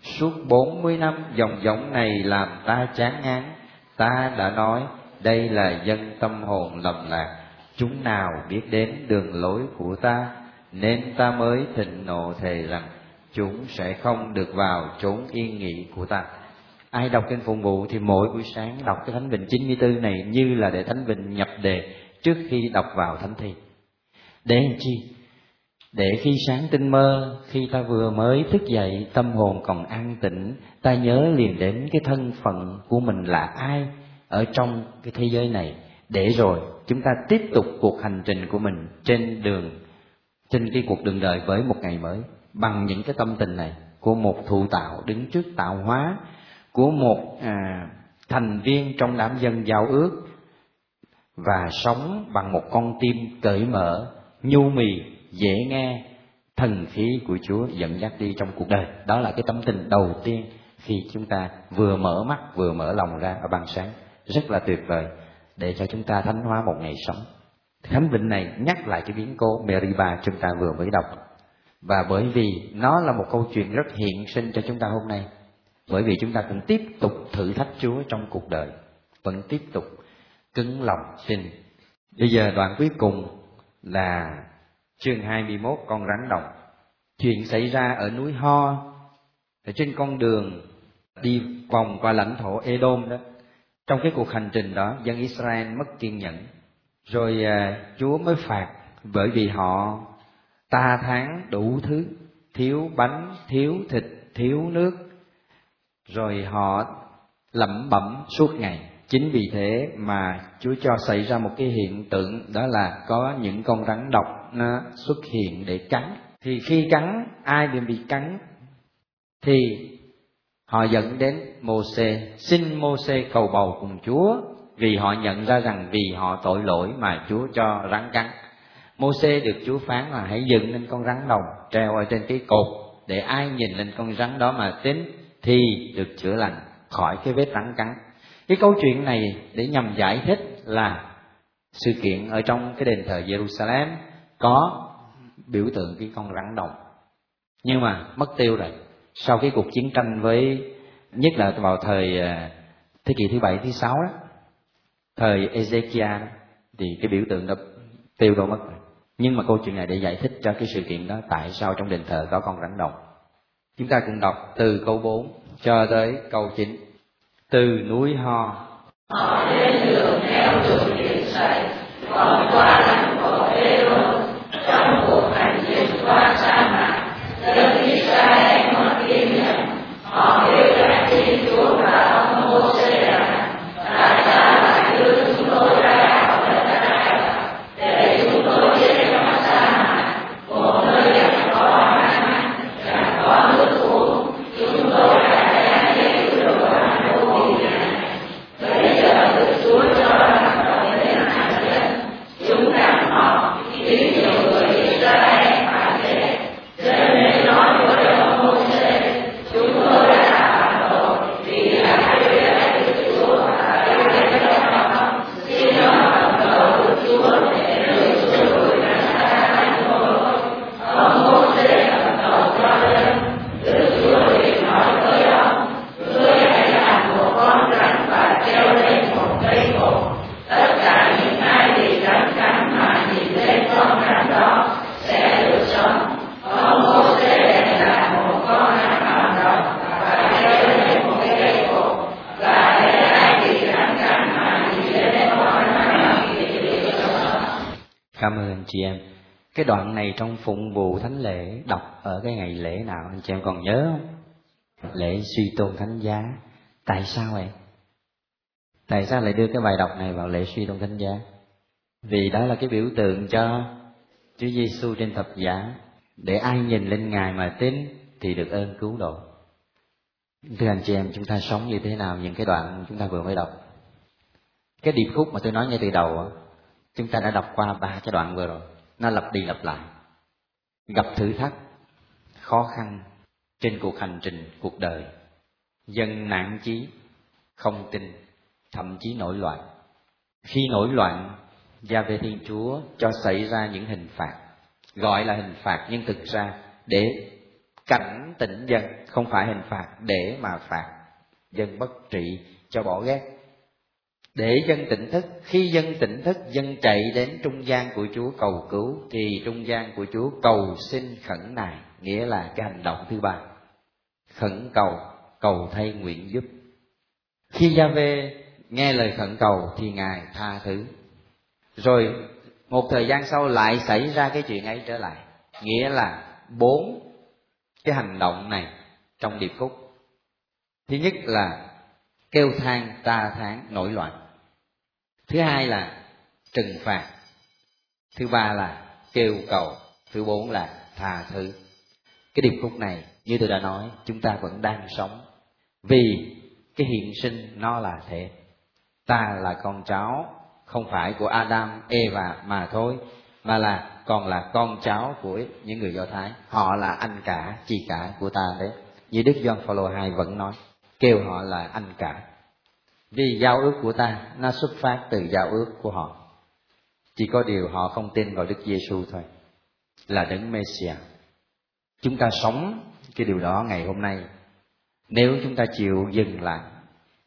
Suốt bốn mươi năm dòng giống này làm ta chán ngán, ta đã nói, đây là dân tâm hồn lầm lạc, chúng nào biết đến đường lối của ta, nên ta mới thịnh nộ thề rằng chúng sẽ không được vào chốn yên nghỉ của ta ai đọc kinh phụng vụ thì mỗi buổi sáng đọc cái thánh bình 94 này như là để thánh bình nhập đề trước khi đọc vào thánh thi. Để làm chi? Để khi sáng tinh mơ, khi ta vừa mới thức dậy, tâm hồn còn an tĩnh, ta nhớ liền đến cái thân phận của mình là ai ở trong cái thế giới này. Để rồi chúng ta tiếp tục cuộc hành trình của mình trên đường, trên cái cuộc đường đời với một ngày mới, bằng những cái tâm tình này của một thụ tạo đứng trước tạo hóa của một à, thành viên trong đám dân giao ước và sống bằng một con tim cởi mở nhu mì dễ nghe thần khí của Chúa dẫn dắt đi trong cuộc đời. Đó là cái tấm tình đầu tiên khi chúng ta vừa mở mắt vừa mở lòng ra ở ban sáng. Rất là tuyệt vời để cho chúng ta thánh hóa một ngày sống. Thánh vịnh này nhắc lại cái biến cố Meriba chúng ta vừa mới đọc. Và bởi vì nó là một câu chuyện rất hiện sinh cho chúng ta hôm nay bởi vì chúng ta cũng tiếp tục thử thách Chúa trong cuộc đời vẫn tiếp tục cứng lòng xin. Bây giờ đoạn cuối cùng là chương 21 con rắn đồng. Chuyện xảy ra ở núi Ho ở trên con đường đi vòng qua lãnh thổ Edom đó. Trong cái cuộc hành trình đó dân Israel mất kiên nhẫn rồi à, Chúa mới phạt bởi vì họ ta tháng đủ thứ thiếu bánh thiếu thịt thiếu nước rồi họ lẩm bẩm suốt ngày. Chính vì thế mà chúa cho xảy ra một cái hiện tượng, đó là có những con rắn độc nó xuất hiện để cắn. Thì khi cắn, ai bị bị cắn? Thì họ dẫn đến Môse xin Môse cầu bầu cùng Chúa, vì họ nhận ra rằng vì họ tội lỗi mà Chúa cho rắn cắn. Môse được Chúa phán là hãy dựng lên con rắn đồng treo ở trên cái cột, để ai nhìn lên con rắn đó mà tính thì được chữa lành khỏi cái vết rắn cắn. Cái câu chuyện này để nhằm giải thích là sự kiện ở trong cái đền thờ Jerusalem có biểu tượng cái con rắn đồng. Nhưng mà mất tiêu rồi. Sau cái cuộc chiến tranh với, nhất là vào thời à, thế kỷ thứ bảy, thứ sáu đó, thời Ezekiel thì cái biểu tượng đó tiêu đâu mất rồi nhưng mà câu chuyện này để giải thích cho cái sự kiện đó, tại sao trong đền thờ có con rắn đồng chúng ta cùng đọc từ câu 4 cho tới câu 9 từ núi ho. Họ lên đường theo đường điện sậy còn qua lãnh thổ Edom trong cuộc hành trình qua sa mạc, dân Israel mất kiên nhẫn họ yêu rằng Thiên Chúa và ông Moses rằng tại sao lại đưa chúng tôi ra cái đoạn này trong phụng vụ thánh lễ, đọc ở cái ngày lễ nào, anh chị em còn nhớ không? Lễ suy tôn thánh giá. Tại sao vậy? Tại sao lại đưa cái bài đọc này vào lễ suy tôn thánh giá? Vì đó là cái biểu tượng cho Chúa Giêsu trên thập giá. Để ai nhìn lên ngài mà tin thì được ơn cứu độ. Thưa anh chị em, chúng ta sống như thế nào? Những cái đoạn chúng ta vừa mới đọc. Cái điệp khúc mà tôi nói ngay từ đầu chúng ta đã đọc qua ba cái đoạn vừa rồi nó lặp đi lặp lại. Gặp thử thách, khó khăn trên cuộc hành trình, cuộc đời. Dân nản chí, không tin, thậm chí nổi loạn. Khi nổi loạn, gia về thiên chúa cho xảy ra những hình phạt, gọi là hình phạt nhưng thực ra để cảnh tỉnh dân, không phải hình phạt để mà phạt dân bất trị cho bỏ ghét để dân tỉnh thức, khi dân tỉnh thức, dân chạy đến trung gian của chúa cầu cứu, thì trung gian của chúa cầu xin khẩn nài, nghĩa là cái hành động thứ ba. Khẩn cầu cầu thay nguyện giúp. Khi gia vê nghe lời khẩn cầu thì ngài tha thứ. Rồi một thời gian sau lại xảy ra cái chuyện ấy trở lại, nghĩa là bốn cái hành động này trong điệp khúc. Thứ nhất là kêu than ta tháng nổi loạn thứ hai là trừng phạt. Thứ ba là kêu cầu. Thứ bốn là tha thứ. Cái điệp khúc này như tôi đã nói chúng ta vẫn đang sống. Vì cái hiện sinh nó là thế. Ta là con cháu không phải của Adam, Eva mà thôi mà là còn là con cháu của những người Do Thái. Họ là anh cả chị cả của ta đấy. Như Đức John Paulo II vẫn nói kêu họ là anh cả vì giao ước của ta, nó xuất phát từ giao ước của họ. Chỉ có điều họ không tin vào đức giêsu thôi, là đấng messia chúng ta sống cái điều đó ngày hôm nay. Nếu chúng ta chịu dừng lại,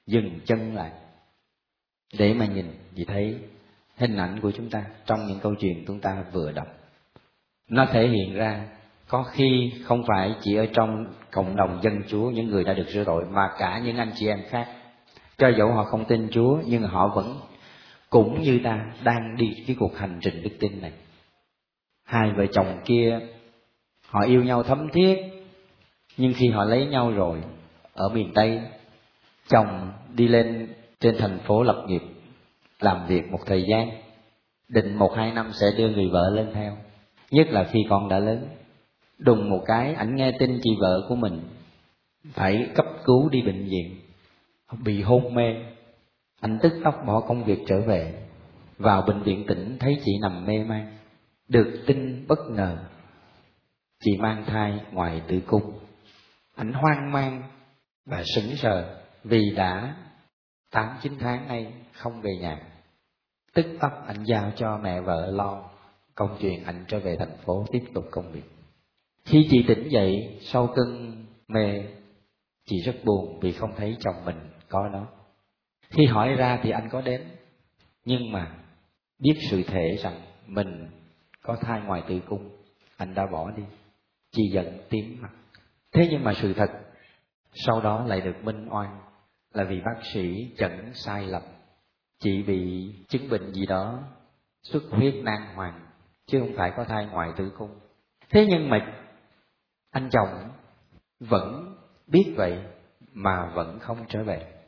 dừng chân lại, để mà nhìn thì thấy hình ảnh của chúng ta trong những câu chuyện chúng ta vừa đọc. Nó thể hiện ra có khi không phải chỉ ở trong cộng đồng dân chúa, những người đã được rửa tội, mà cả những anh chị em khác cho dẫu họ không tin chúa, nhưng họ vẫn cũng như ta đang đi cái cuộc hành trình đức tin này. Hai vợ chồng kia, họ yêu nhau thấm thiết, nhưng khi họ lấy nhau rồi, ở miền tây, chồng đi lên trên thành phố lập nghiệp, làm việc một thời gian, định một hai năm sẽ đưa người vợ lên theo. Nhất là khi con đã lớn, đùng một cái ảnh nghe tin chị vợ của mình phải cấp cứu đi bệnh viện bị hôn mê, anh tức tốc bỏ công việc trở về. Vào bệnh viện tỉnh thấy chị nằm mê man, được tin bất ngờ. Chị mang thai ngoài tử cung. Anh hoang mang và sững sờ vì đã tám chín tháng nay không về nhà. Tức tốc anh giao cho mẹ vợ lo công chuyện anh trở về thành phố tiếp tục công việc. Khi chị tỉnh dậy, sau cơn mê, chị rất buồn vì không thấy chồng mình có nó. Khi hỏi ra thì anh có đến. Nhưng mà biết sự thể rằng mình có thai ngoài tử cung, anh đã bỏ đi. Chỉ giận tím mặt. Thế nhưng mà sự thật sau đó lại được minh oan là vì bác sĩ chẩn sai lầm. Chị bị chứng bệnh gì đó, xuất huyết nang hoàng, chứ không phải có thai ngoài tử cung. Thế nhưng mà anh chồng vẫn biết vậy mà vẫn không trở về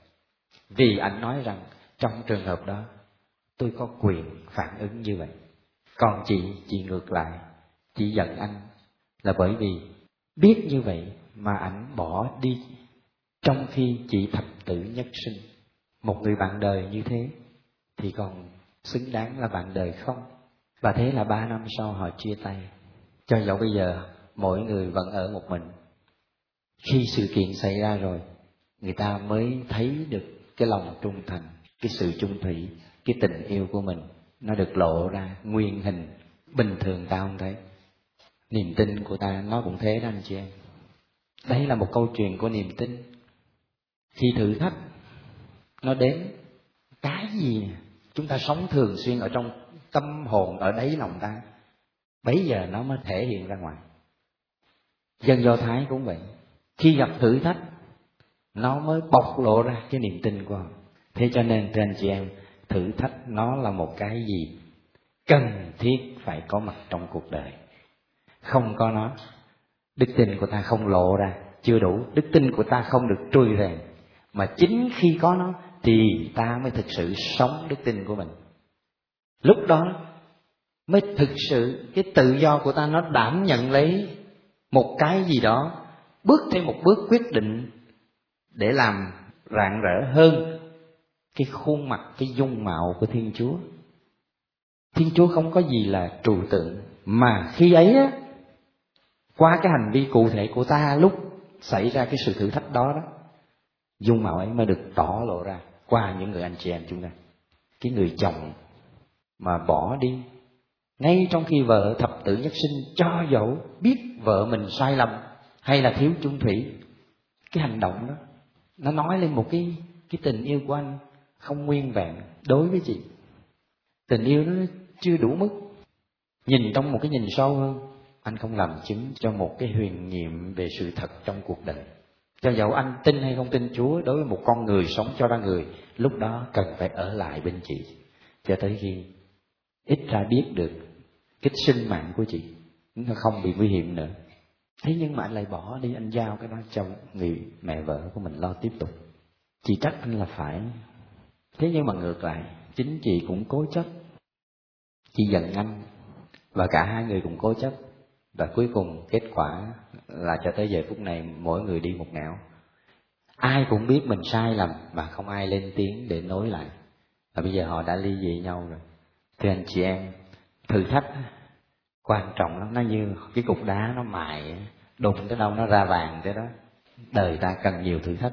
vì anh nói rằng, trong trường hợp đó, tôi có quyền phản ứng như vậy. Còn chị chị ngược lại. Chị giận anh là bởi vì biết như vậy mà ảnh bỏ đi trong khi chị thập tử nhất sinh. Một người bạn đời như thế thì còn xứng đáng là bạn đời không? Và thế là ba năm sau họ chia tay. Cho dẫu bây giờ mỗi người vẫn ở một mình, khi sự kiện xảy ra rồi, người ta mới thấy được cái lòng trung thành, cái sự trung thủy, cái tình yêu của mình, nó được lộ ra nguyên hình, bình thường ta không thấy. Niềm tin của ta nó cũng thế đó anh chị em. Đây là một câu chuyện của niềm tin. Khi thử thách, nó đến cái gì chúng ta sống thường xuyên ở trong tâm hồn, ở đáy lòng ta. Bấy giờ nó mới thể hiện ra ngoài. Dân do thái cũng vậy. Khi gặp thử thách nó mới bộc lộ ra cái niềm tin của họ. Thế cho nên trên chị em, thử thách nó là một cái gì cần thiết phải có mặt trong cuộc đời. Không có nó, đức tin của ta không lộ ra. Chưa đủ, đức tin của ta không được trôi rèn. Mà chính khi có nó, thì ta mới thực sự sống đức tin của mình. Lúc đó, mới thực sự cái tự do của ta nó đảm nhận lấy một cái gì đó, bước thêm một bước quyết định để làm rạng rỡ hơn cái khuôn mặt, cái dung mạo của thiên chúa. Thiên chúa không có gì là trừu tượng, mà khi ấy á, qua cái hành vi cụ thể của ta lúc xảy ra cái sự thử thách đó đó, dung mạo ấy mới được tỏ lộ ra qua những người anh chị em chúng ta. Cái người chồng mà bỏ đi, ngay trong khi vợ thập tử nhất sinh cho dẫu biết vợ mình sai lầm hay là thiếu chung thủy, cái hành động đó nó nói lên một cái cái tình yêu của anh không nguyên vẹn đối với chị. Tình yêu nó chưa đủ mức. Nhìn trong một cái nhìn sâu hơn, anh không làm chứng cho một cái huyền nhiệm về sự thật trong cuộc đời. Cho dẫu anh tin hay không tin chúa, đối với một con người sống cho ra người, lúc đó cần phải ở lại bên chị. Cho tới khi ít ra biết được cái sinh mạng của chị, nó không bị nguy hiểm nữa thế nhưng mà anh lại bỏ đi, anh giao cái đó cho người mẹ vợ của mình lo tiếp tục. Chị trách anh là phải. Thế nhưng mà ngược lại, chính chị cũng cố chấp. Chị giận anh, và cả hai người cùng cố chấp. Và cuối cùng, kết quả là cho tới giờ phút này, mỗi người đi một nẻo ai cũng biết mình sai lầm mà không ai lên tiếng để nối lại. Và bây giờ họ đã ly dị nhau rồi. Thưa anh chị em, thử thách quan trọng lắm. Nó như cái cục đá nó mài, đụng tới đâu nó ra vàng tới đó. Đời ta cần nhiều thử thách.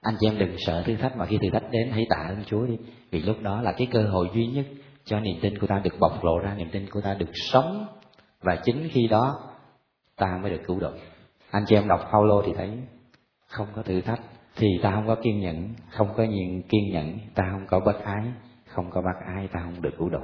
Anh chị em đừng sợ thử thách, mà khi thử thách đến hãy tạ ơn chúa đi. Vì lúc đó là cái cơ hội duy nhất cho niềm tin của ta được bộc lộ ra, niềm tin của ta được sống. Và chính khi đó, ta mới được cứu độ. Anh chị em đọc Paulo thì thấy không có thử thách, thì ta không có kiên nhẫn. Không có nhiều kiên nhẫn, ta không có bất ái. Không có bác ái, ta không được cứu độ.